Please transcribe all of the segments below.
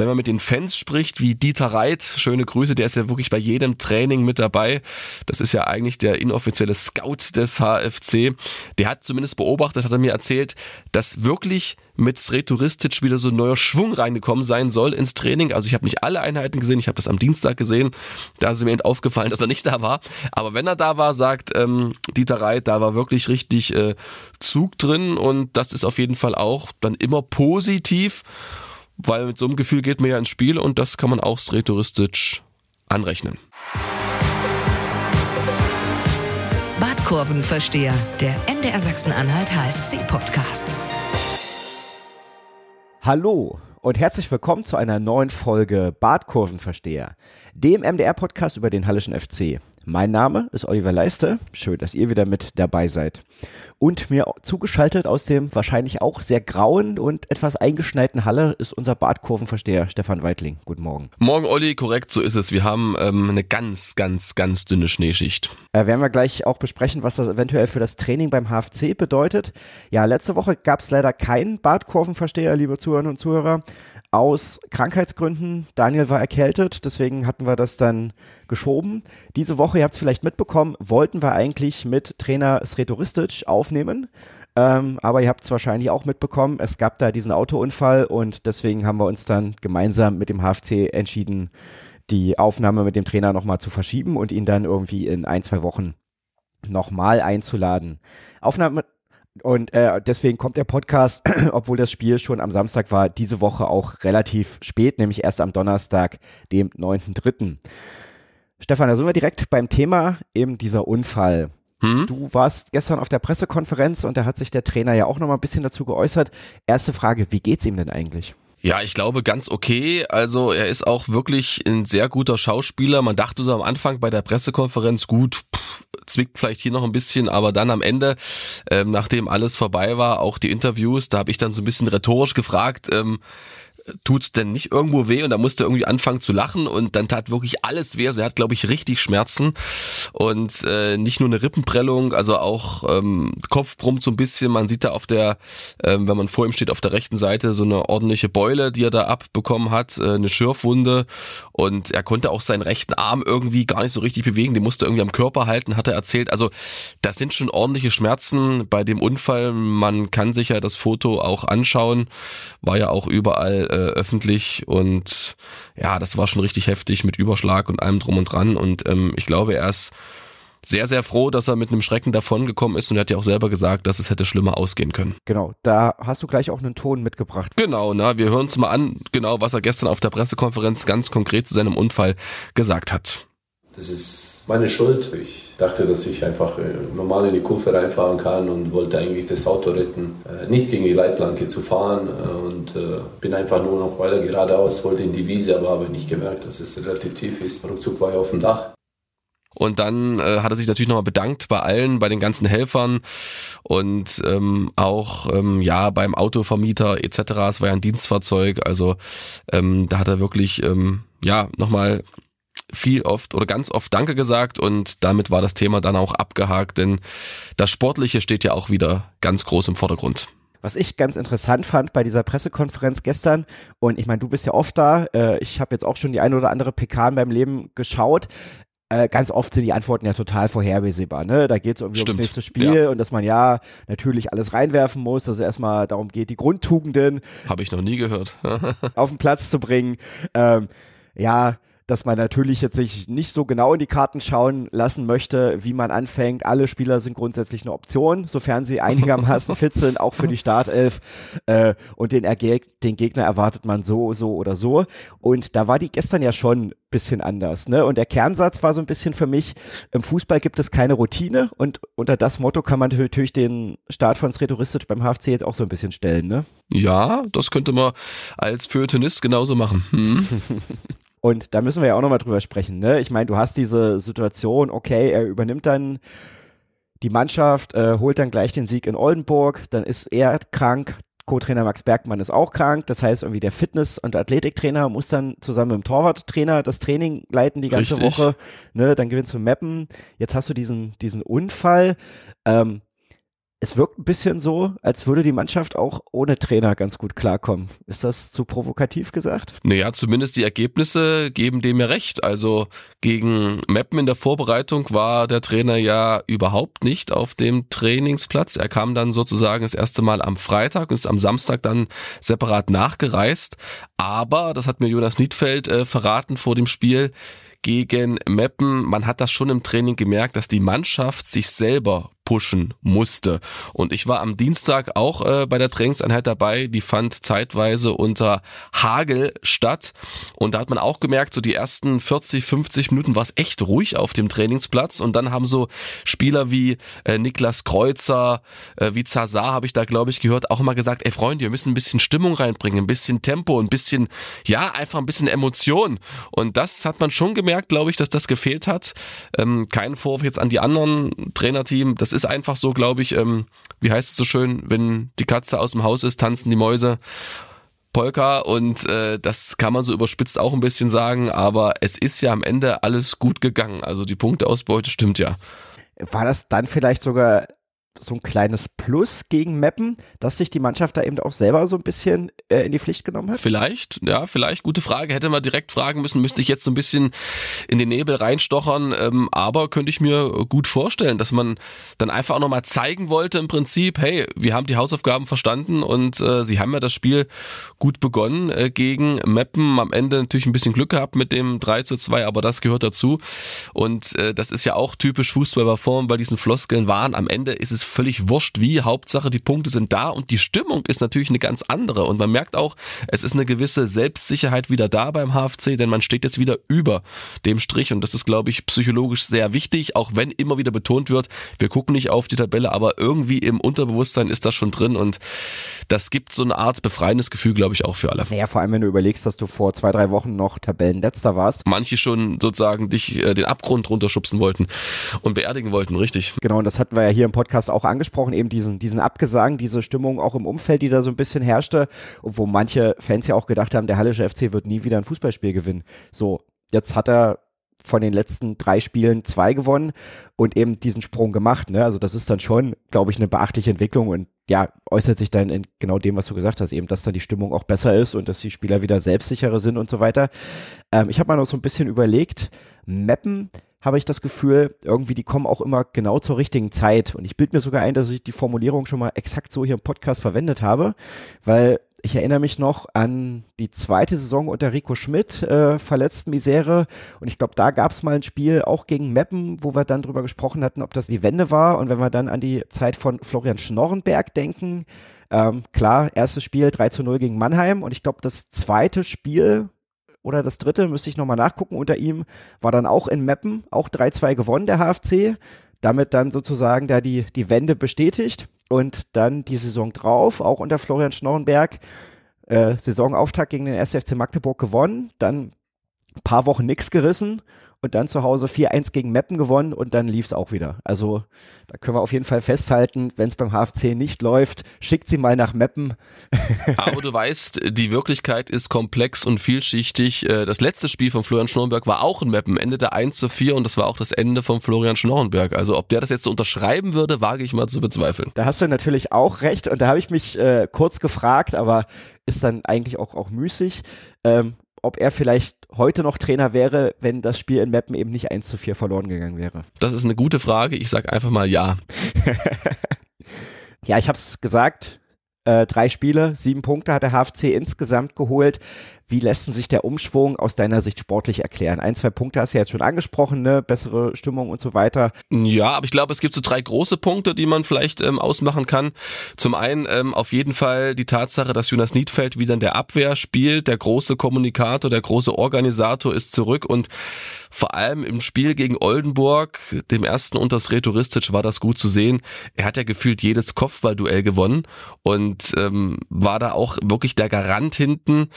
wenn man mit den Fans spricht, wie Dieter Reit, schöne Grüße, der ist ja wirklich bei jedem Training mit dabei. Das ist ja eigentlich der inoffizielle Scout des HFC. Der hat zumindest beobachtet, hat er mir erzählt, dass wirklich mit Sretoristic wieder so ein neuer Schwung reingekommen sein soll ins Training. Also ich habe nicht alle Einheiten gesehen, ich habe das am Dienstag gesehen. Da ist mir eben aufgefallen, dass er nicht da war. Aber wenn er da war, sagt ähm, Dieter Reit, da war wirklich richtig äh, Zug drin und das ist auf jeden Fall auch dann immer positiv, weil mit so einem Gefühl geht man ja ins Spiel und das kann man auch Sretoristic anrechnen. Badkurvenversteher, der MDR Sachsen-Anhalt HFC-Podcast. Hallo und herzlich willkommen zu einer neuen Folge Badkurvenversteher, dem MDR-Podcast über den Hallischen FC. Mein Name ist Oliver Leiste. Schön, dass ihr wieder mit dabei seid. Und mir zugeschaltet aus dem wahrscheinlich auch sehr grauen und etwas eingeschneiten Halle ist unser Badkurvenversteher Stefan Weitling. Guten Morgen. Morgen, Olli, korrekt, so ist es. Wir haben ähm, eine ganz, ganz, ganz dünne Schneeschicht. Äh, werden wir gleich auch besprechen, was das eventuell für das Training beim HFC bedeutet. Ja, letzte Woche gab es leider keinen Badkurvenversteher, liebe Zuhörerinnen und Zuhörer aus Krankheitsgründen. Daniel war erkältet, deswegen hatten wir das dann geschoben. Diese Woche, ihr habt es vielleicht mitbekommen, wollten wir eigentlich mit Trainer Sretoristic aufnehmen. Ähm, aber ihr habt es wahrscheinlich auch mitbekommen, es gab da diesen Autounfall und deswegen haben wir uns dann gemeinsam mit dem HFC entschieden, die Aufnahme mit dem Trainer nochmal zu verschieben und ihn dann irgendwie in ein, zwei Wochen nochmal einzuladen. Aufnahme und äh, deswegen kommt der Podcast, obwohl das Spiel schon am Samstag war, diese Woche auch relativ spät, nämlich erst am Donnerstag, dem 9.3. Stefan, da sind wir direkt beim Thema eben dieser Unfall. Hm? Du warst gestern auf der Pressekonferenz und da hat sich der Trainer ja auch noch mal ein bisschen dazu geäußert. Erste Frage, wie geht's ihm denn eigentlich? Ja, ich glaube ganz okay. Also er ist auch wirklich ein sehr guter Schauspieler. Man dachte so am Anfang bei der Pressekonferenz, gut, pff, zwickt vielleicht hier noch ein bisschen, aber dann am Ende, ähm, nachdem alles vorbei war, auch die Interviews, da habe ich dann so ein bisschen rhetorisch gefragt, ähm, tut's denn nicht irgendwo weh und da musste irgendwie anfangen zu lachen und dann tat wirklich alles weh. Also er hat, glaube ich, richtig Schmerzen und äh, nicht nur eine Rippenprellung, also auch ähm, Kopf brummt so ein bisschen. Man sieht da auf der, ähm, wenn man vor ihm steht, auf der rechten Seite so eine ordentliche Beule, die er da abbekommen hat, äh, eine Schürfwunde und er konnte auch seinen rechten Arm irgendwie gar nicht so richtig bewegen. Den musste irgendwie am Körper halten, hat er erzählt. Also das sind schon ordentliche Schmerzen bei dem Unfall. Man kann sich ja das Foto auch anschauen, war ja auch überall äh, öffentlich und ja, das war schon richtig heftig mit Überschlag und allem drum und dran und ähm, ich glaube, er ist sehr, sehr froh, dass er mit einem Schrecken davongekommen ist und er hat ja auch selber gesagt, dass es hätte schlimmer ausgehen können. Genau, da hast du gleich auch einen Ton mitgebracht. Genau, na, wir hören uns mal an, genau, was er gestern auf der Pressekonferenz ganz konkret zu seinem Unfall gesagt hat. Das ist meine Schuld. Ich dachte, dass ich einfach äh, normal in die Kurve reinfahren kann und wollte eigentlich das Auto retten, äh, nicht gegen die Leitplanke zu fahren äh, und bin einfach nur noch weiter geradeaus, wollte in die Wiese, aber habe nicht gemerkt, dass es relativ tief ist. Ruckzuck war ich auf dem Dach. Und dann äh, hat er sich natürlich nochmal bedankt bei allen, bei den ganzen Helfern und ähm, auch ähm, ja beim Autovermieter etc. Es war ja ein Dienstfahrzeug, also ähm, da hat er wirklich ähm, ja nochmal viel oft oder ganz oft Danke gesagt und damit war das Thema dann auch abgehakt, denn das Sportliche steht ja auch wieder ganz groß im Vordergrund. Was ich ganz interessant fand bei dieser Pressekonferenz gestern, und ich meine, du bist ja oft da, äh, ich habe jetzt auch schon die eine oder andere PK in meinem Leben geschaut, äh, ganz oft sind die Antworten ja total vorhersehbar. Ne? Da geht es irgendwie Stimmt. ums nächste Spiel ja. und dass man ja natürlich alles reinwerfen muss, also erstmal darum geht, die Grundtugenden habe ich noch nie gehört auf den Platz zu bringen. Ähm, ja, dass man natürlich jetzt sich nicht so genau in die Karten schauen lassen möchte, wie man anfängt. Alle Spieler sind grundsätzlich eine Option, sofern sie einigermaßen fit sind, auch für die Startelf. Äh, und den, den Gegner erwartet man so, so oder so. Und da war die gestern ja schon bisschen anders. Ne? Und der Kernsatz war so ein bisschen für mich, im Fußball gibt es keine Routine und unter das Motto kann man natürlich den Start von Sretoristic beim HFC jetzt auch so ein bisschen stellen. Ne? Ja, das könnte man als Feuilletonist genauso machen. Hm. Und da müssen wir ja auch nochmal drüber sprechen. Ne? Ich meine, du hast diese Situation, okay, er übernimmt dann die Mannschaft, äh, holt dann gleich den Sieg in Oldenburg, dann ist er krank, Co-Trainer Max Bergmann ist auch krank, das heißt irgendwie der Fitness- und Athletiktrainer muss dann zusammen mit dem Torwarttrainer das Training leiten die ganze Richtig. Woche, ne, dann gewinnst du Mappen, jetzt hast du diesen, diesen Unfall, ähm, es wirkt ein bisschen so, als würde die Mannschaft auch ohne Trainer ganz gut klarkommen. Ist das zu provokativ gesagt? Naja, zumindest die Ergebnisse geben dem ja recht. Also gegen Meppen in der Vorbereitung war der Trainer ja überhaupt nicht auf dem Trainingsplatz. Er kam dann sozusagen das erste Mal am Freitag und ist am Samstag dann separat nachgereist. Aber, das hat mir Jonas Niedfeld äh, verraten vor dem Spiel, gegen Meppen, man hat das schon im Training gemerkt, dass die Mannschaft sich selber pushen musste. Und ich war am Dienstag auch äh, bei der Trainingseinheit dabei, die fand zeitweise unter Hagel statt. Und da hat man auch gemerkt, so die ersten 40, 50 Minuten war es echt ruhig auf dem Trainingsplatz. Und dann haben so Spieler wie äh, Niklas Kreuzer, äh, wie Zazar, habe ich da, glaube ich, gehört, auch immer gesagt, ey Freunde, wir müssen ein bisschen Stimmung reinbringen, ein bisschen Tempo, ein bisschen, ja, einfach ein bisschen Emotion. Und das hat man schon gemerkt, glaube ich, dass das gefehlt hat. Ähm, kein Vorwurf jetzt an die anderen Trainerteam. Das ist ist einfach so, glaube ich, ähm, wie heißt es so schön, wenn die Katze aus dem Haus ist, tanzen die Mäuse. Polka und äh, das kann man so überspitzt auch ein bisschen sagen, aber es ist ja am Ende alles gut gegangen. Also die Punkteausbeute stimmt ja. War das dann vielleicht sogar so ein kleines Plus gegen Meppen, dass sich die Mannschaft da eben auch selber so ein bisschen äh, in die Pflicht genommen hat? Vielleicht, ja, vielleicht. Gute Frage. Hätte man direkt fragen müssen, müsste ich jetzt so ein bisschen in den Nebel reinstochern. Ähm, aber könnte ich mir gut vorstellen, dass man dann einfach auch nochmal zeigen wollte im Prinzip, hey, wir haben die Hausaufgaben verstanden und äh, sie haben ja das Spiel gut begonnen äh, gegen Meppen. Am Ende natürlich ein bisschen Glück gehabt mit dem 3 zu 2, aber das gehört dazu. Und äh, das ist ja auch typisch Fußball bei Form, bei diesen Floskeln waren. Am Ende ist es völlig wurscht wie. Hauptsache, die Punkte sind da und die Stimmung ist natürlich eine ganz andere. Und man merkt auch, es ist eine gewisse Selbstsicherheit wieder da beim HFC, denn man steht jetzt wieder über dem Strich. Und das ist, glaube ich, psychologisch sehr wichtig, auch wenn immer wieder betont wird, wir gucken nicht auf die Tabelle, aber irgendwie im Unterbewusstsein ist das schon drin. Und das gibt so eine Art befreiendes Gefühl, glaube ich, auch für alle. Naja, vor allem, wenn du überlegst, dass du vor zwei, drei Wochen noch Tabellenletzter warst. Manche schon sozusagen dich äh, den Abgrund runterschubsen wollten und beerdigen wollten, richtig. Genau, und das hatten wir ja hier im Podcast auch angesprochen, eben diesen, diesen Abgesang, diese Stimmung auch im Umfeld, die da so ein bisschen herrschte, wo manche Fans ja auch gedacht haben, der Hallische FC wird nie wieder ein Fußballspiel gewinnen. So, jetzt hat er von den letzten drei Spielen zwei gewonnen und eben diesen Sprung gemacht. Ne? Also das ist dann schon, glaube ich, eine beachtliche Entwicklung und ja, äußert sich dann in genau dem, was du gesagt hast, eben, dass dann die Stimmung auch besser ist und dass die Spieler wieder selbstsicherer sind und so weiter. Ähm, ich habe mal noch so ein bisschen überlegt, Mappen habe ich das Gefühl, irgendwie die kommen auch immer genau zur richtigen Zeit. Und ich bilde mir sogar ein, dass ich die Formulierung schon mal exakt so hier im Podcast verwendet habe, weil ich erinnere mich noch an die zweite Saison unter Rico Schmidt, äh, verletzten Misere. Und ich glaube, da gab es mal ein Spiel auch gegen Meppen, wo wir dann drüber gesprochen hatten, ob das die Wende war. Und wenn wir dann an die Zeit von Florian Schnorrenberg denken, ähm, klar, erstes Spiel 3 zu 0 gegen Mannheim. Und ich glaube, das zweite Spiel oder das dritte, müsste ich nochmal nachgucken, unter ihm war dann auch in Meppen, auch 3-2 gewonnen, der HFC. Damit dann sozusagen da die, die Wende bestätigt und dann die Saison drauf, auch unter Florian Schnorrenberg, äh, Saisonauftakt gegen den SFC Magdeburg gewonnen, dann ein paar Wochen nichts gerissen und dann zu Hause 4-1 gegen Meppen gewonnen und dann lief es auch wieder. Also da können wir auf jeden Fall festhalten, wenn es beim HFC nicht läuft, schickt sie mal nach Meppen. Aber du weißt, die Wirklichkeit ist komplex und vielschichtig. Äh, das letzte Spiel von Florian Schnorrenberg war auch in Meppen, endete 1 zu 4 und das war auch das Ende von Florian Schnorrenberg. Also ob der das jetzt so unterschreiben würde, wage ich mal zu bezweifeln. Da hast du natürlich auch recht und da habe ich mich äh, kurz gefragt, aber ist dann eigentlich auch, auch müßig. Ähm, ob er vielleicht heute noch Trainer wäre, wenn das Spiel in Meppen eben nicht 1 zu 4 verloren gegangen wäre. Das ist eine gute Frage. Ich sage einfach mal ja. ja, ich habe es gesagt. Äh, drei Spiele, sieben Punkte hat der HFC insgesamt geholt. Wie lässt sich der Umschwung aus deiner Sicht sportlich erklären? Ein, zwei Punkte hast du ja jetzt schon angesprochen, ne? bessere Stimmung und so weiter. Ja, aber ich glaube, es gibt so drei große Punkte, die man vielleicht ähm, ausmachen kann. Zum einen ähm, auf jeden Fall die Tatsache, dass Jonas Niedfeld wieder in der Abwehr spielt. Der große Kommunikator, der große Organisator ist zurück und vor allem im Spiel gegen Oldenburg, dem ersten unter Sretoristic, war das gut zu sehen. Er hat ja gefühlt jedes Kopfballduell gewonnen und ähm, war da auch wirklich der Garant hinten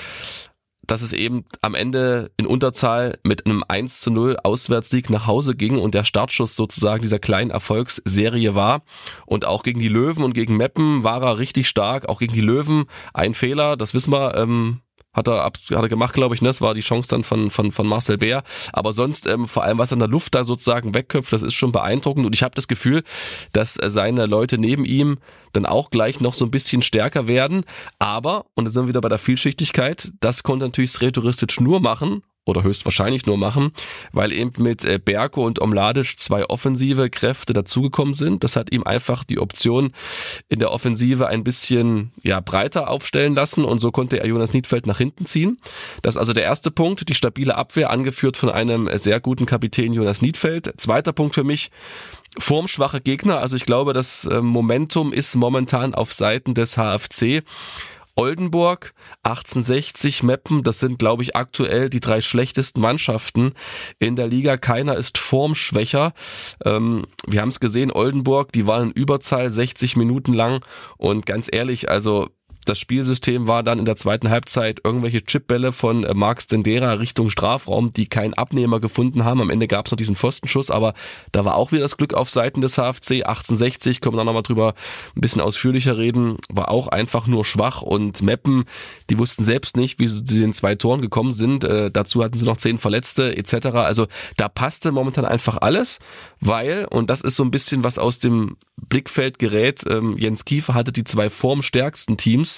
dass es eben am Ende in Unterzahl mit einem 1 zu 0 Auswärtssieg nach Hause ging und der Startschuss sozusagen dieser kleinen Erfolgsserie war. Und auch gegen die Löwen und gegen Meppen war er richtig stark. Auch gegen die Löwen ein Fehler, das wissen wir, ähm, hat er, hat er gemacht, glaube ich, ne? Das war die Chance dann von, von, von Marcel Bär. Aber sonst, ähm, vor allem, was er in der Luft da sozusagen wegköpft, das ist schon beeindruckend. Und ich habe das Gefühl, dass seine Leute neben ihm dann auch gleich noch so ein bisschen stärker werden. Aber, und da sind wir wieder bei der Vielschichtigkeit, das konnte natürlich Sretoristic nur machen oder höchstwahrscheinlich nur machen, weil eben mit äh, Berko und Omladic zwei offensive Kräfte dazugekommen sind. Das hat ihm einfach die Option in der Offensive ein bisschen ja, breiter aufstellen lassen und so konnte er Jonas Niedfeld nach hinten ziehen. Das ist also der erste Punkt, die stabile Abwehr, angeführt von einem sehr guten Kapitän Jonas Niedfeld. Zweiter Punkt für mich, formschwache Gegner. Also ich glaube, das äh, Momentum ist momentan auf Seiten des HFC. Oldenburg, 1860, Meppen, das sind, glaube ich, aktuell die drei schlechtesten Mannschaften in der Liga. Keiner ist formschwächer. Ähm, wir haben es gesehen, Oldenburg, die waren in Überzahl 60 Minuten lang und ganz ehrlich, also das Spielsystem war dann in der zweiten Halbzeit irgendwelche Chipbälle von äh, Marc Stendera Richtung Strafraum, die keinen Abnehmer gefunden haben. Am Ende gab es noch diesen Pfostenschuss, aber da war auch wieder das Glück auf Seiten des HFC. 1860, können wir dann nochmal drüber ein bisschen ausführlicher reden, war auch einfach nur schwach und Meppen, die wussten selbst nicht, wie sie zu den zwei Toren gekommen sind. Äh, dazu hatten sie noch zehn Verletzte etc. Also da passte momentan einfach alles, weil, und das ist so ein bisschen was aus dem Blickfeld gerät, ähm, Jens Kiefer hatte die zwei formstärksten Teams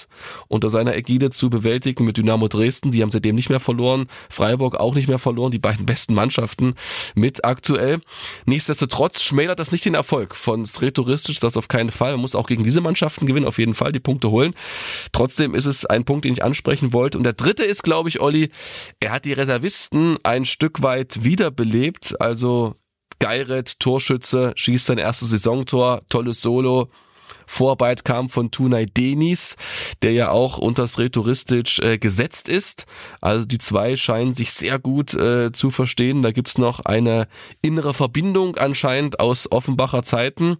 unter seiner Ägide zu bewältigen mit Dynamo Dresden. Die haben seitdem nicht mehr verloren. Freiburg auch nicht mehr verloren. Die beiden besten Mannschaften mit aktuell. Nichtsdestotrotz schmälert das nicht den Erfolg von Sretouristisch. Das auf keinen Fall. Man muss auch gegen diese Mannschaften gewinnen. Auf jeden Fall die Punkte holen. Trotzdem ist es ein Punkt, den ich ansprechen wollte. Und der dritte ist, glaube ich, Olli, er hat die Reservisten ein Stück weit wiederbelebt. Also Geiret, Torschütze, schießt sein erstes Saisontor, tolles Solo, Vorarbeit kam von Tunay Denis, der ja auch unter Sretoristic äh, gesetzt ist. Also die zwei scheinen sich sehr gut äh, zu verstehen. Da gibt's noch eine innere Verbindung anscheinend aus Offenbacher Zeiten.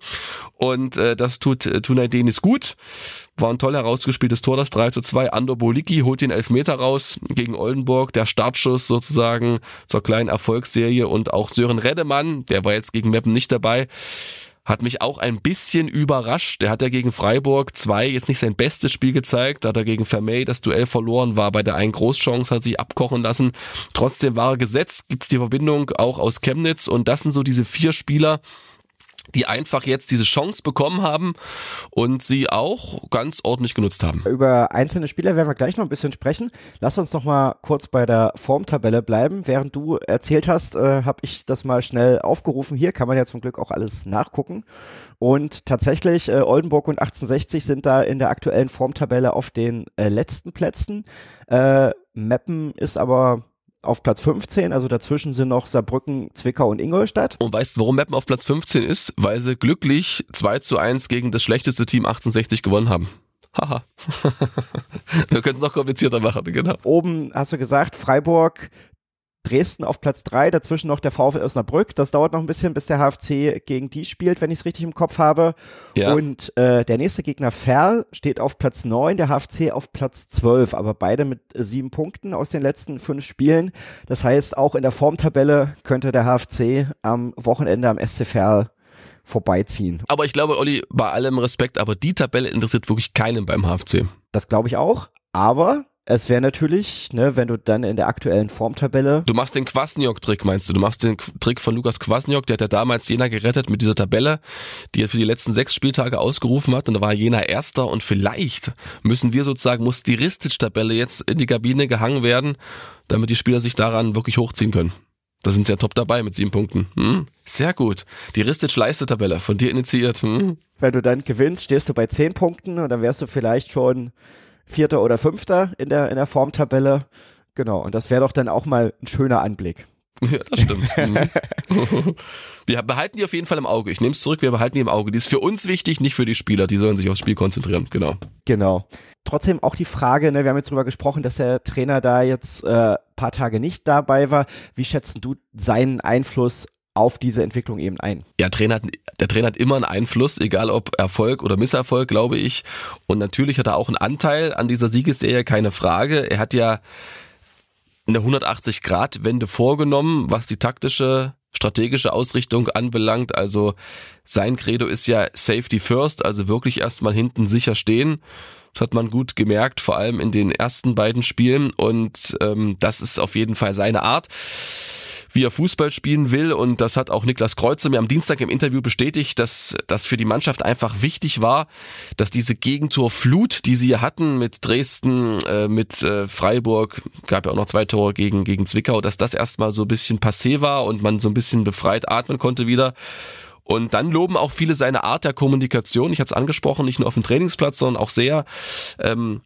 Und äh, das tut äh, Tunay Denis gut. War ein toll herausgespieltes Tor, das 3 zu 2. Andor Bolicki holt den Elfmeter raus gegen Oldenburg. Der Startschuss sozusagen zur kleinen Erfolgsserie. Und auch Sören Reddemann, der war jetzt gegen Meppen nicht dabei, hat mich auch ein bisschen überrascht. Der hat ja gegen Freiburg 2 jetzt nicht sein bestes Spiel gezeigt, da hat er gegen Vermey das Duell verloren, war bei der einen Großchance, hat sich abkochen lassen. Trotzdem war er gesetzt, gibt's die Verbindung auch aus Chemnitz und das sind so diese vier Spieler, die einfach jetzt diese Chance bekommen haben und sie auch ganz ordentlich genutzt haben. Über einzelne Spieler werden wir gleich noch ein bisschen sprechen. Lass uns noch mal kurz bei der Formtabelle bleiben. Während du erzählt hast, äh, habe ich das mal schnell aufgerufen. Hier kann man ja zum Glück auch alles nachgucken. Und tatsächlich, äh, Oldenburg und 1860 sind da in der aktuellen Formtabelle auf den äh, letzten Plätzen. Äh, Meppen ist aber auf Platz 15, also dazwischen sind noch Saarbrücken, Zwickau und Ingolstadt. Und weißt du, warum Meppen auf Platz 15 ist? Weil sie glücklich 2 zu 1 gegen das schlechteste Team 1860 gewonnen haben. Haha. Wir können es noch komplizierter machen, genau. Oben hast du gesagt, Freiburg, Dresden auf Platz 3, dazwischen noch der VfL Osnabrück. Das dauert noch ein bisschen, bis der HFC gegen die spielt, wenn ich es richtig im Kopf habe. Ja. Und äh, der nächste Gegner Ferl steht auf Platz 9, der HFC auf Platz 12, aber beide mit sieben Punkten aus den letzten fünf Spielen. Das heißt, auch in der Formtabelle könnte der HFC am Wochenende am SC Ferl vorbeiziehen. Aber ich glaube, Olli, bei allem Respekt, aber die Tabelle interessiert wirklich keinen beim HFC. Das glaube ich auch. Aber es wäre natürlich, ne, wenn du dann in der aktuellen Formtabelle. Du machst den Kwasniok-Trick, meinst du? Du machst den Trick von Lukas Kwasniok, der hat ja damals Jena gerettet mit dieser Tabelle, die er für die letzten sechs Spieltage ausgerufen hat. Und da war Jena Erster. Und vielleicht müssen wir sozusagen, muss die Ristic-Tabelle jetzt in die Kabine gehangen werden, damit die Spieler sich daran wirklich hochziehen können. Da sind sie ja top dabei mit sieben Punkten. Hm? Sehr gut. Die Ristic-Leiste-Tabelle von dir initiiert. Hm? Wenn du dann gewinnst, stehst du bei zehn Punkten und dann wärst du vielleicht schon Vierter oder Fünfter in der, in der Formtabelle. Genau, und das wäre doch dann auch mal ein schöner Anblick. Ja, das stimmt. Mhm. wir behalten die auf jeden Fall im Auge. Ich nehme es zurück, wir behalten die im Auge. Die ist für uns wichtig, nicht für die Spieler. Die sollen sich aufs Spiel konzentrieren. Genau. Genau. Trotzdem auch die Frage, ne, wir haben jetzt drüber gesprochen, dass der Trainer da jetzt äh, paar Tage nicht dabei war. Wie schätzen du seinen Einfluss auf diese Entwicklung eben ein. Ja, Trainer der Trainer hat immer einen Einfluss, egal ob Erfolg oder Misserfolg, glaube ich. Und natürlich hat er auch einen Anteil an dieser Siegesserie, keine Frage. Er hat ja eine 180-Grad-Wende vorgenommen, was die taktische strategische Ausrichtung anbelangt. Also sein Credo ist ja Safety First, also wirklich erstmal hinten sicher stehen. Das hat man gut gemerkt, vor allem in den ersten beiden Spielen. Und ähm, das ist auf jeden Fall seine Art wie er Fußball spielen will. Und das hat auch Niklas Kreuzer mir am Dienstag im Interview bestätigt, dass das für die Mannschaft einfach wichtig war, dass diese Gegentorflut, die sie hatten mit Dresden, äh, mit äh, Freiburg, gab ja auch noch zwei Tore gegen, gegen Zwickau, dass das erstmal so ein bisschen passé war und man so ein bisschen befreit atmen konnte wieder. Und dann loben auch viele seine Art der Kommunikation. Ich hatte es angesprochen, nicht nur auf dem Trainingsplatz, sondern auch sehr ähm,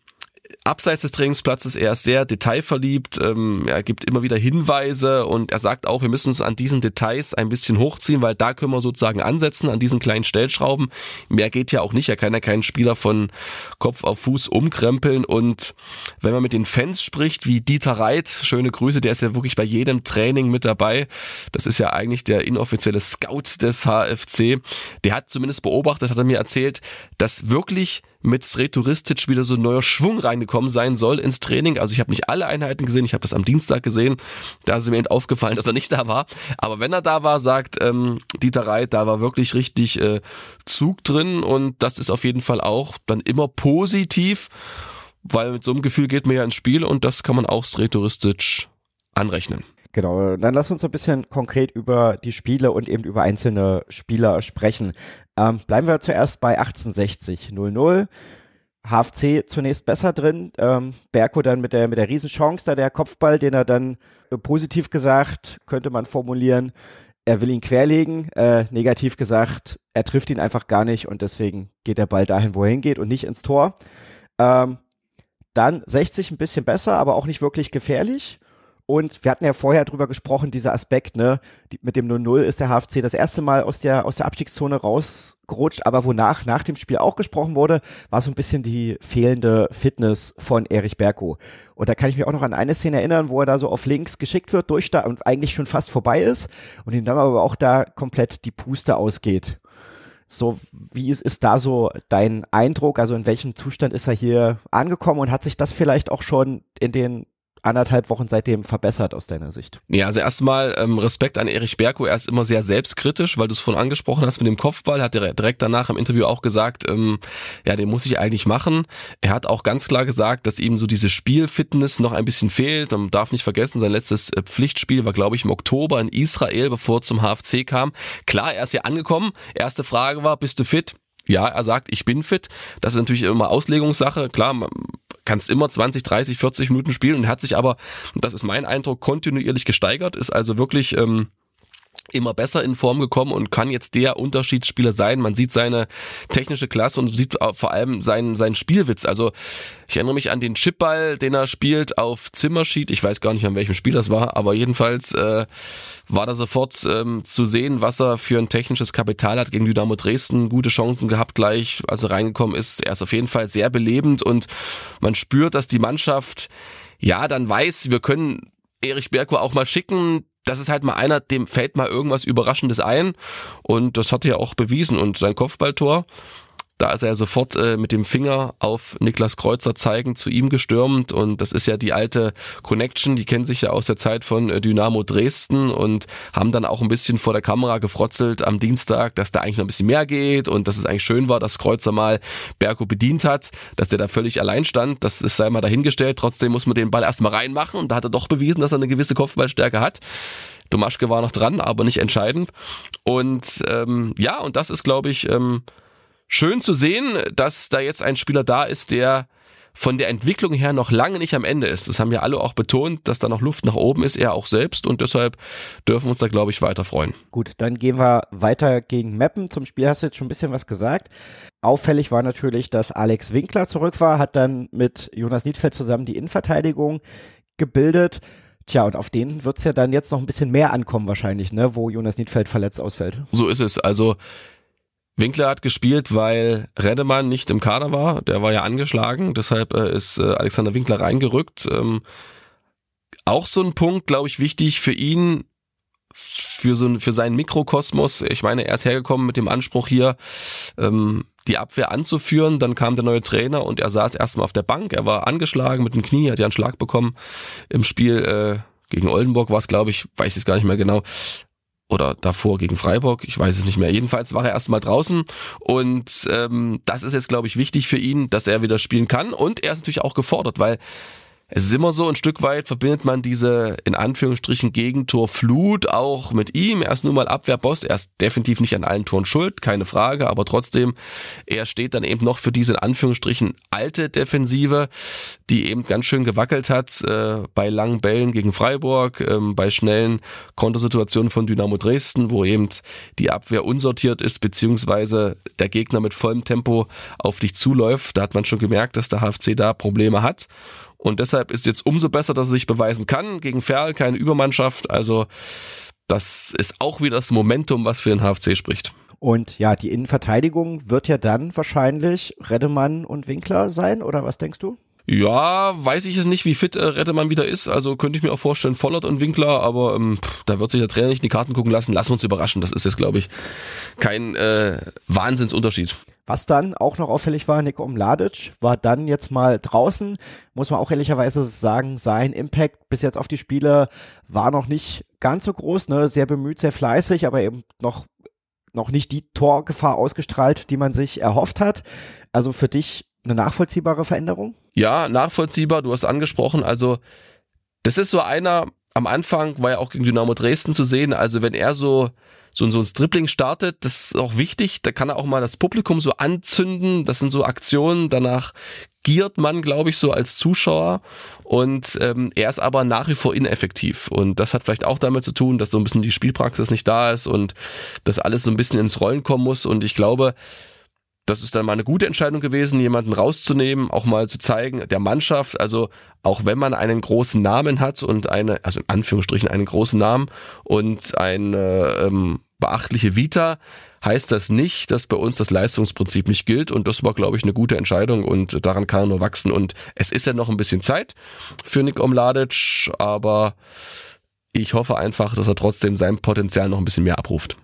abseits des Trainingsplatzes, er ist sehr detailverliebt, ähm, er gibt immer wieder Hinweise und er sagt auch, wir müssen uns an diesen Details ein bisschen hochziehen, weil da können wir sozusagen ansetzen, an diesen kleinen Stellschrauben. Mehr geht ja auch nicht, er kann ja keinen Spieler von Kopf auf Fuß umkrempeln und wenn man mit den Fans spricht, wie Dieter Reit, schöne Grüße, der ist ja wirklich bei jedem Training mit dabei, das ist ja eigentlich der inoffizielle Scout des HFC, der hat zumindest beobachtet, hat er mir erzählt, dass wirklich mit Sretoristic wieder so ein neuer Schwung reingekommen sein soll ins Training. Also ich habe nicht alle Einheiten gesehen, ich habe das am Dienstag gesehen. Da ist mir eben aufgefallen, dass er nicht da war. Aber wenn er da war, sagt ähm, Dieter Reit, da war wirklich richtig äh, Zug drin und das ist auf jeden Fall auch dann immer positiv, weil mit so einem Gefühl geht man ja ins Spiel und das kann man auch Sretoristic anrechnen. Genau, dann lass uns ein bisschen konkret über die Spiele und eben über einzelne Spieler sprechen. Ähm, bleiben wir zuerst bei 1860 0-0. HFC zunächst besser drin. Ähm, Berko dann mit der, mit der Riesenchance, da der Kopfball, den er dann äh, positiv gesagt, könnte man formulieren, er will ihn querlegen. Äh, negativ gesagt, er trifft ihn einfach gar nicht und deswegen geht der Ball dahin, wo er hingeht und nicht ins Tor. Ähm, dann 60 ein bisschen besser, aber auch nicht wirklich gefährlich. Und wir hatten ja vorher drüber gesprochen, dieser Aspekt, ne, die, mit dem 0-0 ist der HFC das erste Mal aus der, aus der Abstiegszone rausgerutscht, aber wonach nach dem Spiel auch gesprochen wurde, war so ein bisschen die fehlende Fitness von Erich Berko. Und da kann ich mich auch noch an eine Szene erinnern, wo er da so auf links geschickt wird, durch da und eigentlich schon fast vorbei ist und ihm dann aber auch da komplett die Puste ausgeht. So, wie ist, ist da so dein Eindruck? Also in welchem Zustand ist er hier angekommen und hat sich das vielleicht auch schon in den anderthalb Wochen seitdem verbessert aus deiner Sicht? Ja, also erstmal ähm, Respekt an Erich Berko. Er ist immer sehr selbstkritisch, weil du es vorhin angesprochen hast mit dem Kopfball. Hat er direkt danach im Interview auch gesagt, ähm, ja, den muss ich eigentlich machen. Er hat auch ganz klar gesagt, dass ihm so diese Spielfitness noch ein bisschen fehlt. Man darf nicht vergessen, sein letztes äh, Pflichtspiel war, glaube ich, im Oktober in Israel, bevor er zum HFC kam. Klar, er ist ja angekommen. Erste Frage war, bist du fit? Ja, er sagt, ich bin fit. Das ist natürlich immer Auslegungssache. Klar, kannst immer 20, 30, 40 Minuten spielen und hat sich aber, das ist mein Eindruck, kontinuierlich gesteigert, ist also wirklich ähm, immer besser in Form gekommen und kann jetzt der Unterschiedsspieler sein. Man sieht seine technische Klasse und sieht vor allem seinen, seinen Spielwitz. Also ich erinnere mich an den Chipball, den er spielt auf Zimmerschied. Ich weiß gar nicht, an welchem Spiel das war, aber jedenfalls äh, war da sofort ähm, zu sehen, was er für ein technisches Kapital hat gegen Dynamo Dresden. Gute Chancen gehabt gleich, als er reingekommen ist. Er ist auf jeden Fall sehr belebend und man spürt, dass die Mannschaft ja dann weiß, wir können Erich Bergko auch mal schicken, das ist halt mal einer, dem fällt mal irgendwas Überraschendes ein. Und das hat er auch bewiesen. Und sein Kopfballtor, da ist er sofort äh, mit dem Finger auf Niklas Kreuzer zeigend zu ihm gestürmt und das ist ja die alte Connection, die kennen sich ja aus der Zeit von äh, Dynamo Dresden und haben dann auch ein bisschen vor der Kamera gefrotzelt am Dienstag, dass da eigentlich noch ein bisschen mehr geht und dass es eigentlich schön war, dass Kreuzer mal Berko bedient hat, dass der da völlig allein stand, das ist sei mal dahingestellt, trotzdem muss man den Ball erstmal reinmachen und da hat er doch bewiesen, dass er eine gewisse Kopfballstärke hat. Domaschke war noch dran, aber nicht entscheidend. Und ähm, ja, und das ist, glaube ich, ähm, schön zu sehen, dass da jetzt ein Spieler da ist, der von der Entwicklung her noch lange nicht am Ende ist. Das haben ja alle auch betont, dass da noch Luft nach oben ist, er auch selbst und deshalb dürfen wir uns da, glaube ich, weiter freuen. Gut, dann gehen wir weiter gegen Meppen. Zum Spiel hast du jetzt schon ein bisschen was gesagt. Auffällig war natürlich, dass Alex Winkler zurück war, hat dann mit Jonas Niedfeld zusammen die Innenverteidigung gebildet. Tja, und auf den wird es ja dann jetzt noch ein bisschen mehr ankommen wahrscheinlich, ne, wo Jonas Niedfeld verletzt ausfällt. So ist es. Also Winkler hat gespielt, weil Redemann nicht im Kader war. Der war ja angeschlagen. Deshalb äh, ist äh, Alexander Winkler reingerückt. Ähm, auch so ein Punkt, glaube ich, wichtig für ihn, für so für seinen Mikrokosmos. Ich meine, er ist hergekommen mit dem Anspruch hier, ähm, die Abwehr anzuführen. Dann kam der neue Trainer und er saß erstmal auf der Bank. Er war angeschlagen mit dem Knie, hat ja einen Schlag bekommen im Spiel äh, gegen Oldenburg war es, glaube ich, weiß ich es gar nicht mehr genau. Oder davor gegen Freiburg, ich weiß es nicht mehr. Jedenfalls war er erstmal draußen. Und ähm, das ist jetzt, glaube ich, wichtig für ihn, dass er wieder spielen kann. Und er ist natürlich auch gefordert, weil es ist immer so, ein Stück weit verbindet man diese, in Anführungsstrichen, Gegentorflut auch mit ihm. Er ist nun mal Abwehrboss. Er ist definitiv nicht an allen Toren schuld, keine Frage. Aber trotzdem, er steht dann eben noch für diese, in Anführungsstrichen, alte Defensive, die eben ganz schön gewackelt hat, äh, bei langen Bällen gegen Freiburg, äh, bei schnellen Kontersituationen von Dynamo Dresden, wo eben die Abwehr unsortiert ist, beziehungsweise der Gegner mit vollem Tempo auf dich zuläuft. Da hat man schon gemerkt, dass der HFC da Probleme hat. Und deshalb ist jetzt umso besser, dass er sich beweisen kann. Gegen Ferl keine Übermannschaft. Also das ist auch wieder das Momentum, was für den HFC spricht. Und ja, die Innenverteidigung wird ja dann wahrscheinlich Reddemann und Winkler sein, oder was denkst du? Ja, weiß ich es nicht, wie fit äh, Rettemann wieder ist. Also könnte ich mir auch vorstellen, Vollert und Winkler, aber ähm, da wird sich der Trainer nicht in die Karten gucken lassen. Lassen wir uns überraschen. Das ist jetzt, glaube ich, kein äh, Wahnsinnsunterschied. Was dann auch noch auffällig war, Nico Mladic war dann jetzt mal draußen. Muss man auch ehrlicherweise sagen, sein Impact bis jetzt auf die Spiele war noch nicht ganz so groß. Ne? Sehr bemüht, sehr fleißig, aber eben noch, noch nicht die Torgefahr ausgestrahlt, die man sich erhofft hat. Also für dich eine nachvollziehbare Veränderung? Ja, nachvollziehbar. Du hast angesprochen. Also das ist so einer, am Anfang war ja auch gegen Dynamo Dresden zu sehen. Also wenn er so so, so ein Dribbling startet, das ist auch wichtig. Da kann er auch mal das Publikum so anzünden. Das sind so Aktionen. Danach giert man, glaube ich, so als Zuschauer. Und ähm, er ist aber nach wie vor ineffektiv. Und das hat vielleicht auch damit zu tun, dass so ein bisschen die Spielpraxis nicht da ist und dass alles so ein bisschen ins Rollen kommen muss. Und ich glaube, das ist dann mal eine gute Entscheidung gewesen, jemanden rauszunehmen, auch mal zu zeigen, der Mannschaft, also auch wenn man einen großen Namen hat und eine, also in Anführungsstrichen einen großen Namen und eine ähm, beachtliche Vita, heißt das nicht, dass bei uns das Leistungsprinzip nicht gilt und das war, glaube ich, eine gute Entscheidung und daran kann er nur wachsen und es ist ja noch ein bisschen Zeit für Nick Omladic, aber ich hoffe einfach, dass er trotzdem sein Potenzial noch ein bisschen mehr abruft.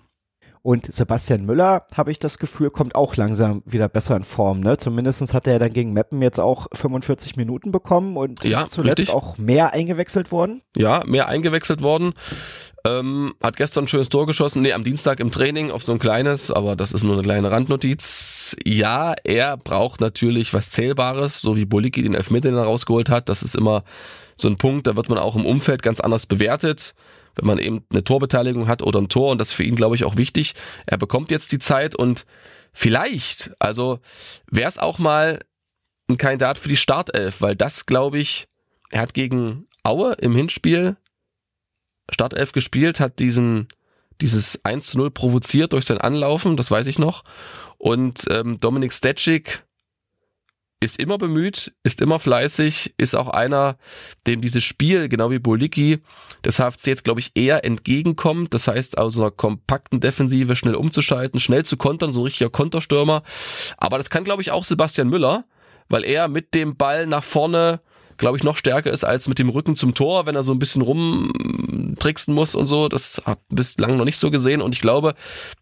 Und Sebastian Müller, habe ich das Gefühl, kommt auch langsam wieder besser in Form. Ne? Zumindest hat er dann gegen Meppen jetzt auch 45 Minuten bekommen und ja, ist zuletzt richtig. auch mehr eingewechselt worden. Ja, mehr eingewechselt worden. Ähm, hat gestern ein schönes Tor geschossen. Nee, am Dienstag im Training auf so ein kleines, aber das ist nur eine kleine Randnotiz. Ja, er braucht natürlich was Zählbares, so wie Boliki den Elfmeter, den er rausgeholt hat. Das ist immer so ein Punkt, da wird man auch im Umfeld ganz anders bewertet wenn man eben eine Torbeteiligung hat oder ein Tor und das ist für ihn, glaube ich, auch wichtig. Er bekommt jetzt die Zeit und vielleicht, also wäre es auch mal ein Kandidat für die Startelf, weil das, glaube ich, er hat gegen Aue im Hinspiel Startelf gespielt, hat diesen dieses 1 zu 0 provoziert durch sein Anlaufen, das weiß ich noch. Und ähm, Dominik Stetschik ist immer bemüht, ist immer fleißig, ist auch einer, dem dieses Spiel, genau wie Boliki, des HFC jetzt, glaube ich, eher entgegenkommt. Das heißt, aus einer kompakten Defensive schnell umzuschalten, schnell zu kontern, so ein richtiger Konterstürmer. Aber das kann, glaube ich, auch Sebastian Müller, weil er mit dem Ball nach vorne glaube ich, noch stärker ist als mit dem Rücken zum Tor, wenn er so ein bisschen rumtricksen muss und so. Das hat bislang noch nicht so gesehen und ich glaube,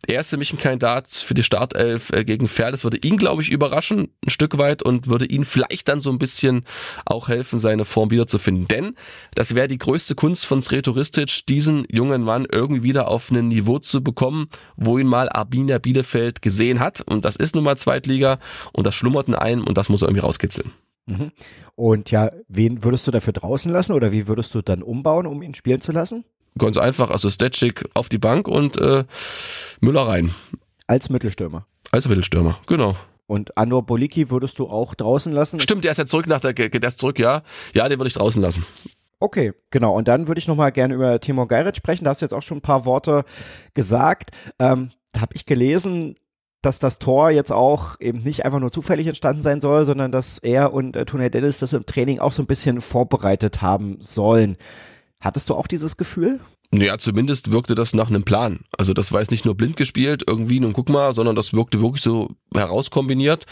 er ist mich ein Kandidat für die Startelf äh, gegen Fair. Das würde ihn, glaube ich, überraschen, ein Stück weit und würde ihn vielleicht dann so ein bisschen auch helfen, seine Form wiederzufinden. Denn das wäre die größte Kunst von Sretoristic, diesen jungen Mann irgendwie wieder auf ein Niveau zu bekommen, wo ihn mal Arminia Bielefeld gesehen hat. Und das ist nun mal Zweitliga und das schlummert in einem und das muss er irgendwie rauskitzeln. Mhm. Und ja, wen würdest du dafür draußen lassen oder wie würdest du dann umbauen, um ihn spielen zu lassen? Ganz einfach, also Stetschik auf die Bank und äh, Müller rein. Als Mittelstürmer. Als Mittelstürmer, genau. Und Andor Boliki würdest du auch draußen lassen? Stimmt, der ist ja zurück nach der, der ist zurück, ja. Ja, den würde ich draußen lassen. Okay, genau. Und dann würde ich nochmal gerne über Timur Geiret sprechen. Da hast du jetzt auch schon ein paar Worte gesagt. Ähm, da habe ich gelesen, dass das Tor jetzt auch eben nicht einfach nur zufällig entstanden sein soll, sondern dass er und äh, Tony Dennis das im Training auch so ein bisschen vorbereitet haben sollen. Hattest du auch dieses Gefühl? Ja, zumindest wirkte das nach einem Plan. Also das war jetzt nicht nur blind gespielt, irgendwie, nun guck mal, sondern das wirkte wirklich so herauskombiniert.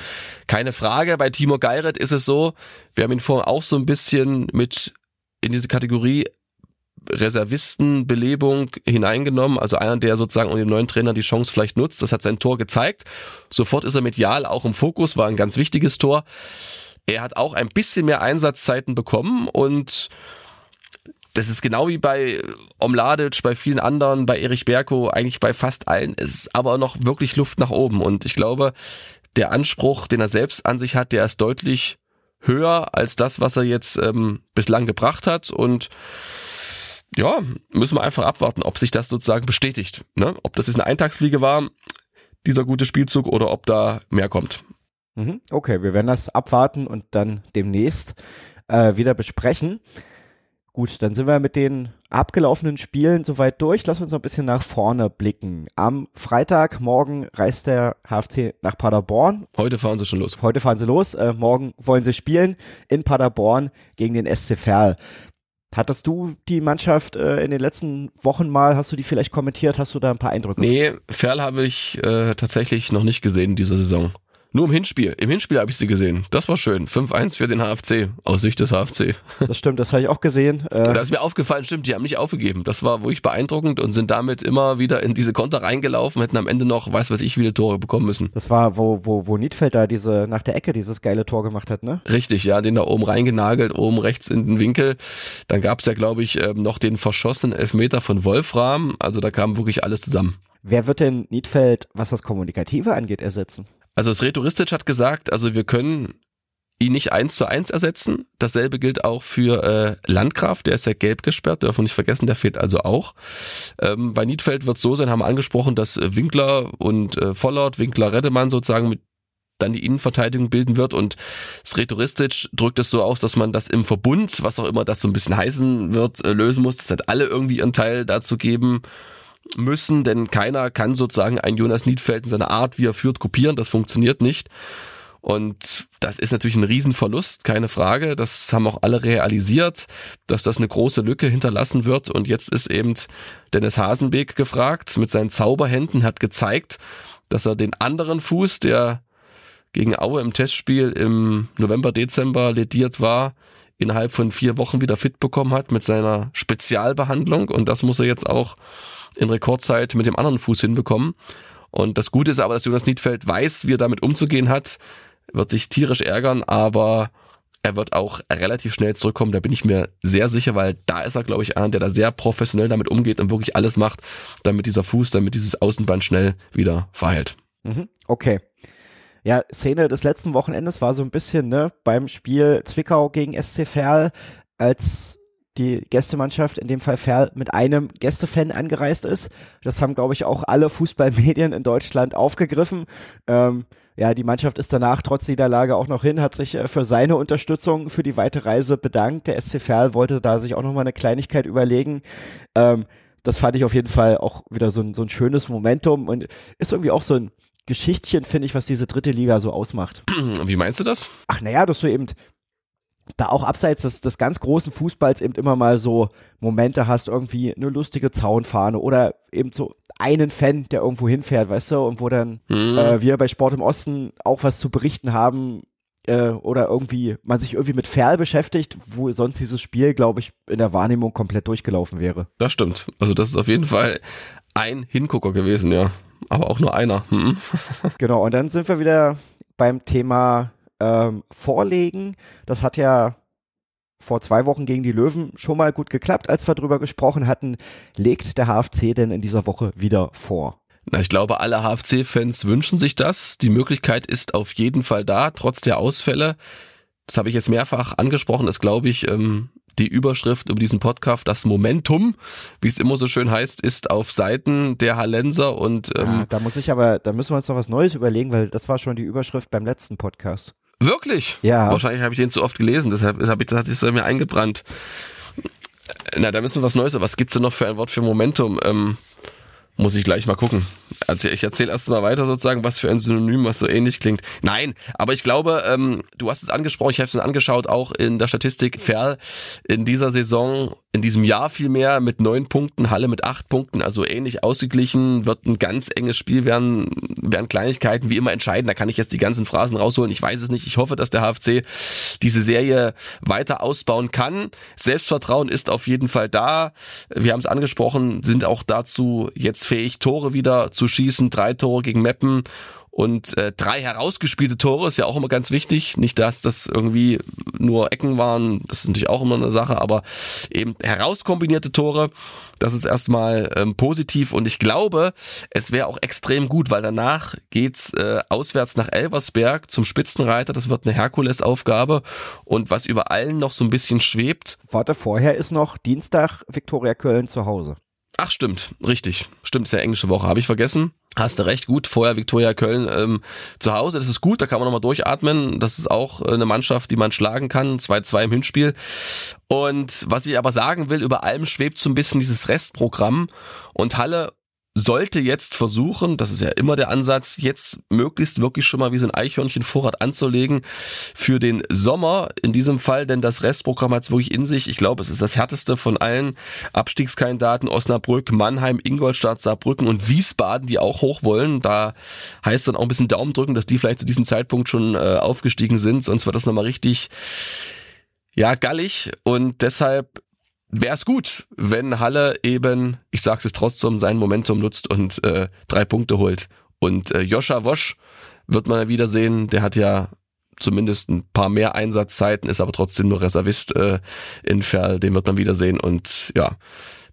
Keine Frage, bei Timo Geiret ist es so, wir haben ihn vorhin auch so ein bisschen mit in diese Kategorie Reservistenbelebung hineingenommen, also einer, der sozusagen unter dem neuen Trainer die Chance vielleicht nutzt. Das hat sein Tor gezeigt. Sofort ist er medial auch im Fokus, war ein ganz wichtiges Tor. Er hat auch ein bisschen mehr Einsatzzeiten bekommen und das ist genau wie bei Omladic, bei vielen anderen, bei Erich Berko, eigentlich bei fast allen. Es ist aber noch wirklich Luft nach oben. Und ich glaube, der Anspruch, den er selbst an sich hat, der ist deutlich höher als das, was er jetzt ähm, bislang gebracht hat. Und ja, müssen wir einfach abwarten, ob sich das sozusagen bestätigt. Ne? Ob das jetzt eine Eintagsfliege war, dieser gute Spielzug, oder ob da mehr kommt. Mhm. Okay, wir werden das abwarten und dann demnächst äh, wieder besprechen. Gut, dann sind wir mit den abgelaufenen Spielen soweit durch. Lass uns noch ein bisschen nach vorne blicken. Am Freitagmorgen reist der HFC nach Paderborn. Heute fahren sie schon los. Heute fahren sie los. Äh, morgen wollen sie spielen in Paderborn gegen den SC Verl. Hattest du die Mannschaft äh, in den letzten Wochen mal, hast du die vielleicht kommentiert, hast du da ein paar Eindrücke? Nee, Ferl habe ich äh, tatsächlich noch nicht gesehen in dieser Saison. Nur im Hinspiel. Im Hinspiel habe ich sie gesehen. Das war schön. 5-1 für den HFC, aus Sicht des HFC. Das stimmt, das habe ich auch gesehen. Äh da ist mir aufgefallen, stimmt, die haben nicht aufgegeben. Das war wirklich beeindruckend und sind damit immer wieder in diese Konter reingelaufen, hätten am Ende noch, weiß was ich, viele Tore bekommen müssen. Das war, wo, wo, wo Niedfeld da diese, nach der Ecke dieses geile Tor gemacht hat, ne? Richtig, ja, den da oben reingenagelt, oben rechts in den Winkel. Dann gab's ja, glaube ich, ähm, noch den verschossenen Elfmeter von Wolfram. Also da kam wirklich alles zusammen. Wer wird denn Niedfeld, was das Kommunikative angeht, ersetzen? Also das Retoristic hat gesagt, also wir können ihn nicht eins zu eins ersetzen. Dasselbe gilt auch für äh, Landgraf, der ist ja gelb gesperrt, dürfen wir nicht vergessen, der fehlt also auch. Ähm, bei Niedfeld wird es so sein, haben wir angesprochen, dass äh, Winkler und äh, Vollert, Winkler Reddemann sozusagen mit dann die Innenverteidigung bilden wird und Sretoristic drückt es so aus, dass man das im Verbund, was auch immer das so ein bisschen heißen wird, äh, lösen muss. Das hat alle irgendwie ihren Teil dazu geben müssen, denn keiner kann sozusagen ein Jonas Niedfeld in seiner Art, wie er führt, kopieren. Das funktioniert nicht. Und das ist natürlich ein Riesenverlust, keine Frage. Das haben auch alle realisiert, dass das eine große Lücke hinterlassen wird. Und jetzt ist eben Dennis Hasenbeek gefragt, mit seinen Zauberhänden hat gezeigt, dass er den anderen Fuß, der gegen Aue im Testspiel im November, Dezember lediert war, innerhalb von vier Wochen wieder fit bekommen hat mit seiner Spezialbehandlung. Und das muss er jetzt auch in Rekordzeit mit dem anderen Fuß hinbekommen. Und das Gute ist aber, dass Jonas Niedfeld weiß, wie er damit umzugehen hat, wird sich tierisch ärgern, aber er wird auch relativ schnell zurückkommen, da bin ich mir sehr sicher, weil da ist er, glaube ich, einer, der da sehr professionell damit umgeht und wirklich alles macht, damit dieser Fuß, damit dieses Außenband schnell wieder verheilt. Mhm, okay. Ja, Szene des letzten Wochenendes war so ein bisschen, ne, beim Spiel Zwickau gegen SC Verl, als die Gästemannschaft, in dem Fall Ferl, mit einem Gästefan angereist ist. Das haben, glaube ich, auch alle Fußballmedien in Deutschland aufgegriffen. Ähm, ja, die Mannschaft ist danach trotz Niederlage auch noch hin, hat sich äh, für seine Unterstützung für die weite Reise bedankt. Der SC Verl wollte da sich auch nochmal eine Kleinigkeit überlegen. Ähm, das fand ich auf jeden Fall auch wieder so ein, so ein schönes Momentum und ist irgendwie auch so ein Geschichtchen, finde ich, was diese dritte Liga so ausmacht. Wie meinst du das? Ach naja, dass du eben da auch abseits des, des ganz großen Fußballs eben immer mal so Momente hast, irgendwie eine lustige Zaunfahne oder eben so einen Fan, der irgendwo hinfährt, weißt du, und wo dann mhm. äh, wir bei Sport im Osten auch was zu berichten haben äh, oder irgendwie man sich irgendwie mit Ferl beschäftigt, wo sonst dieses Spiel, glaube ich, in der Wahrnehmung komplett durchgelaufen wäre. Das stimmt. Also das ist auf jeden Fall ein Hingucker gewesen, ja. Aber auch nur einer. Mhm. genau, und dann sind wir wieder beim Thema ähm, vorlegen. Das hat ja vor zwei Wochen gegen die Löwen schon mal gut geklappt, als wir drüber gesprochen hatten. Legt der HFC denn in dieser Woche wieder vor? Na, ich glaube, alle HFC-Fans wünschen sich das. Die Möglichkeit ist auf jeden Fall da, trotz der Ausfälle. Das habe ich jetzt mehrfach angesprochen, ist, glaube ich, ähm, die Überschrift über diesen Podcast, das Momentum, wie es immer so schön heißt, ist auf Seiten der Hallenser und ähm, ja, da muss ich aber, da müssen wir uns noch was Neues überlegen, weil das war schon die Überschrift beim letzten Podcast. Wirklich? Ja. Wahrscheinlich habe ich den zu oft gelesen, deshalb, deshalb hat es mir eingebrannt. Na, da müssen wir was Neues. Was gibt's denn noch für ein Wort für Momentum? Ähm, muss ich gleich mal gucken. Ich erzähle erst mal weiter sozusagen, was für ein Synonym, was so ähnlich klingt. Nein, aber ich glaube, ähm, du hast es angesprochen, ich habe es angeschaut, auch in der Statistik Ferl in dieser Saison, in diesem Jahr vielmehr mit neun Punkten, Halle mit acht Punkten, also ähnlich ausgeglichen, wird ein ganz enges Spiel werden, werden Kleinigkeiten wie immer entscheiden. Da kann ich jetzt die ganzen Phrasen rausholen. Ich weiß es nicht. Ich hoffe, dass der HFC diese Serie weiter ausbauen kann. Selbstvertrauen ist auf jeden Fall da. Wir haben es angesprochen, sind auch dazu jetzt fähig, Tore wieder zu schießen. Drei Tore gegen Meppen Und äh, drei herausgespielte Tore ist ja auch immer ganz wichtig. Nicht, dass das irgendwie nur Ecken waren, das ist natürlich auch immer eine Sache, aber eben herauskombinierte Tore, das ist erstmal ähm, positiv. Und ich glaube, es wäre auch extrem gut, weil danach geht's äh, auswärts nach Elversberg zum Spitzenreiter. Das wird eine Herkulesaufgabe. Und was über allen noch so ein bisschen schwebt. Warte, vorher ist noch Dienstag Viktoria Köln zu Hause. Ach stimmt, richtig. Stimmt, ist ja englische Woche, habe ich vergessen. Hast du recht, gut. Vorher Viktoria Köln ähm, zu Hause, das ist gut, da kann man nochmal durchatmen. Das ist auch äh, eine Mannschaft, die man schlagen kann. 2-2 im Hinspiel. Und was ich aber sagen will, über allem schwebt so ein bisschen dieses Restprogramm. Und Halle sollte jetzt versuchen, das ist ja immer der Ansatz, jetzt möglichst wirklich schon mal wie so ein Eichhörnchen Vorrat anzulegen für den Sommer. In diesem Fall, denn das Restprogramm hat es wirklich in sich. Ich glaube, es ist das härteste von allen Abstiegskandidaten. Osnabrück, Mannheim, Ingolstadt, Saarbrücken und Wiesbaden, die auch hoch wollen. Da heißt dann auch ein bisschen Daumen drücken, dass die vielleicht zu diesem Zeitpunkt schon äh, aufgestiegen sind. Sonst wird das nochmal richtig ja, gallig und deshalb wäre es gut, wenn Halle eben, ich sag's es trotzdem, sein Momentum nutzt und äh, drei Punkte holt. Und äh, Joscha Wosch wird man ja wiedersehen, der hat ja zumindest ein paar mehr Einsatzzeiten, ist aber trotzdem nur Reservist äh, in Ferl, den wird man wiedersehen. Und ja,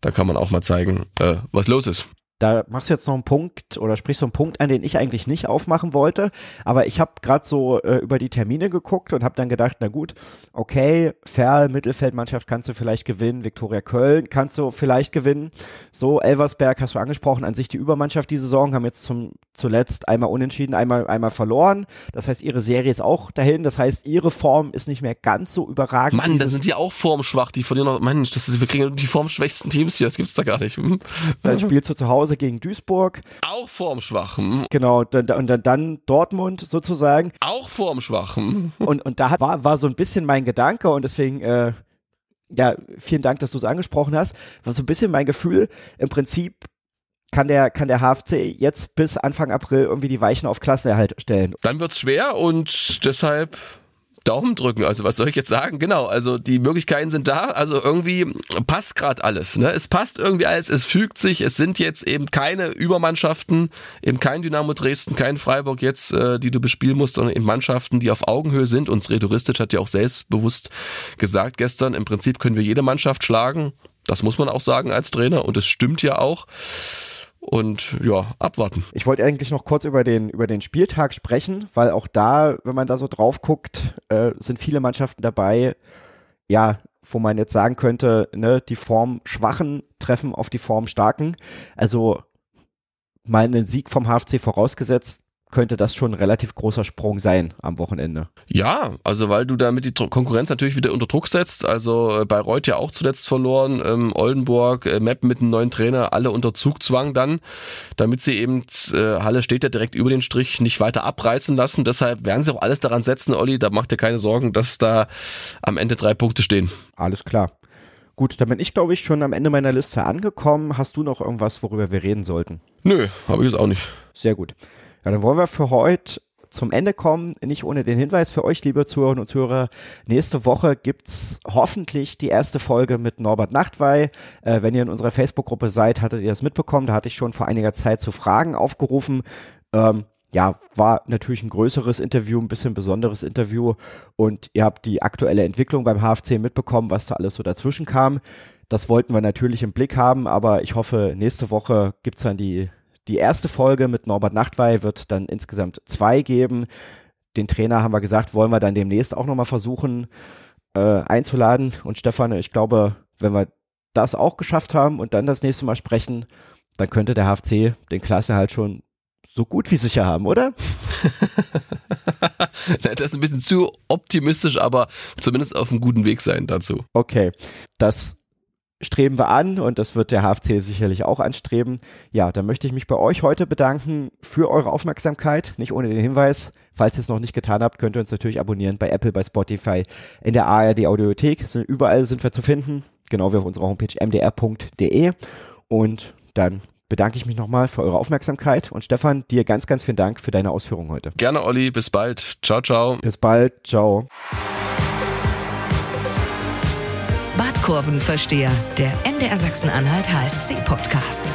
da kann man auch mal zeigen, äh, was los ist da machst du jetzt noch einen Punkt oder sprichst so einen Punkt an, den ich eigentlich nicht aufmachen wollte. Aber ich habe gerade so äh, über die Termine geguckt und habe dann gedacht, na gut, okay, Ferl, Mittelfeldmannschaft kannst du vielleicht gewinnen, Viktoria Köln kannst du vielleicht gewinnen. So, Elversberg hast du angesprochen, an sich die Übermannschaft die Saison, haben jetzt zum, zuletzt einmal unentschieden, einmal, einmal verloren. Das heißt, ihre Serie ist auch dahin. Das heißt, ihre Form ist nicht mehr ganz so überragend. Mann, da sind die auch formschwach, die verlieren noch, Mensch, das ist, wir kriegen die formschwächsten Teams hier, das gibt's da gar nicht. Hm? Dann spielst du zu Hause Hause gegen Duisburg. Auch vorm Schwachen. Genau, und dann, dann, dann Dortmund sozusagen. Auch vorm Schwachen. Und, und da war, war so ein bisschen mein Gedanke und deswegen, äh, ja, vielen Dank, dass du es angesprochen hast. War so ein bisschen mein Gefühl, im Prinzip kann der, kann der HFC jetzt bis Anfang April irgendwie die Weichen auf Klassenerhalt stellen. Dann wird es schwer und deshalb Daumen drücken. Also was soll ich jetzt sagen? Genau, also die Möglichkeiten sind da. Also irgendwie passt gerade alles. Ne? Es passt irgendwie alles, es fügt sich. Es sind jetzt eben keine Übermannschaften, eben kein Dynamo Dresden, kein Freiburg jetzt, äh, die du bespielen musst, sondern eben Mannschaften, die auf Augenhöhe sind. Und Sredoristic hat ja auch selbstbewusst gesagt gestern, im Prinzip können wir jede Mannschaft schlagen. Das muss man auch sagen als Trainer und es stimmt ja auch und ja, abwarten. Ich wollte eigentlich noch kurz über den, über den Spieltag sprechen, weil auch da, wenn man da so drauf guckt, äh, sind viele Mannschaften dabei, ja, wo man jetzt sagen könnte, ne, die Form Schwachen treffen auf die Form Starken. Also mal einen Sieg vom HFC vorausgesetzt, könnte das schon ein relativ großer Sprung sein am Wochenende. Ja, also weil du damit die Konkurrenz natürlich wieder unter Druck setzt. Also äh, Bayreuth ja auch zuletzt verloren, ähm, Oldenburg, äh, Mepp mit einem neuen Trainer, alle unter Zugzwang dann, damit sie eben, äh, Halle steht ja direkt über den Strich, nicht weiter abreißen lassen. Deshalb werden sie auch alles daran setzen, Olli, da macht dir keine Sorgen, dass da am Ende drei Punkte stehen. Alles klar. Gut, dann bin ich, glaube ich, schon am Ende meiner Liste angekommen. Hast du noch irgendwas, worüber wir reden sollten? Nö, habe ich es auch nicht. Sehr gut. Ja, dann wollen wir für heute zum Ende kommen, nicht ohne den Hinweis für euch, liebe Zuhörerinnen und Zuhörer. Nächste Woche gibt's hoffentlich die erste Folge mit Norbert Nachtwey. Äh, wenn ihr in unserer Facebook-Gruppe seid, hattet ihr das mitbekommen. Da hatte ich schon vor einiger Zeit zu Fragen aufgerufen. Ähm, ja, war natürlich ein größeres Interview, ein bisschen besonderes Interview und ihr habt die aktuelle Entwicklung beim HFC mitbekommen, was da alles so dazwischen kam. Das wollten wir natürlich im Blick haben, aber ich hoffe, nächste Woche gibt's dann die die erste Folge mit Norbert Nachtwey wird dann insgesamt zwei geben. Den Trainer haben wir gesagt, wollen wir dann demnächst auch nochmal versuchen äh, einzuladen. Und Stefan, ich glaube, wenn wir das auch geschafft haben und dann das nächste Mal sprechen, dann könnte der HFC den Klasse halt schon so gut wie sicher haben, oder? das ist ein bisschen zu optimistisch, aber zumindest auf einem guten Weg sein dazu. Okay, das streben wir an und das wird der HFC sicherlich auch anstreben. Ja, dann möchte ich mich bei euch heute bedanken für eure Aufmerksamkeit. Nicht ohne den Hinweis, falls ihr es noch nicht getan habt, könnt ihr uns natürlich abonnieren bei Apple, bei Spotify, in der ARD Audiothek. Überall sind wir zu finden, genau wie auf unserer Homepage mdr.de. Und dann bedanke ich mich nochmal für eure Aufmerksamkeit und Stefan, dir ganz, ganz vielen Dank für deine Ausführungen heute. Gerne, Olli. Bis bald. Ciao, ciao. Bis bald. Ciao. Kurvenversteher, der MDR Sachsen-Anhalt HFC-Podcast.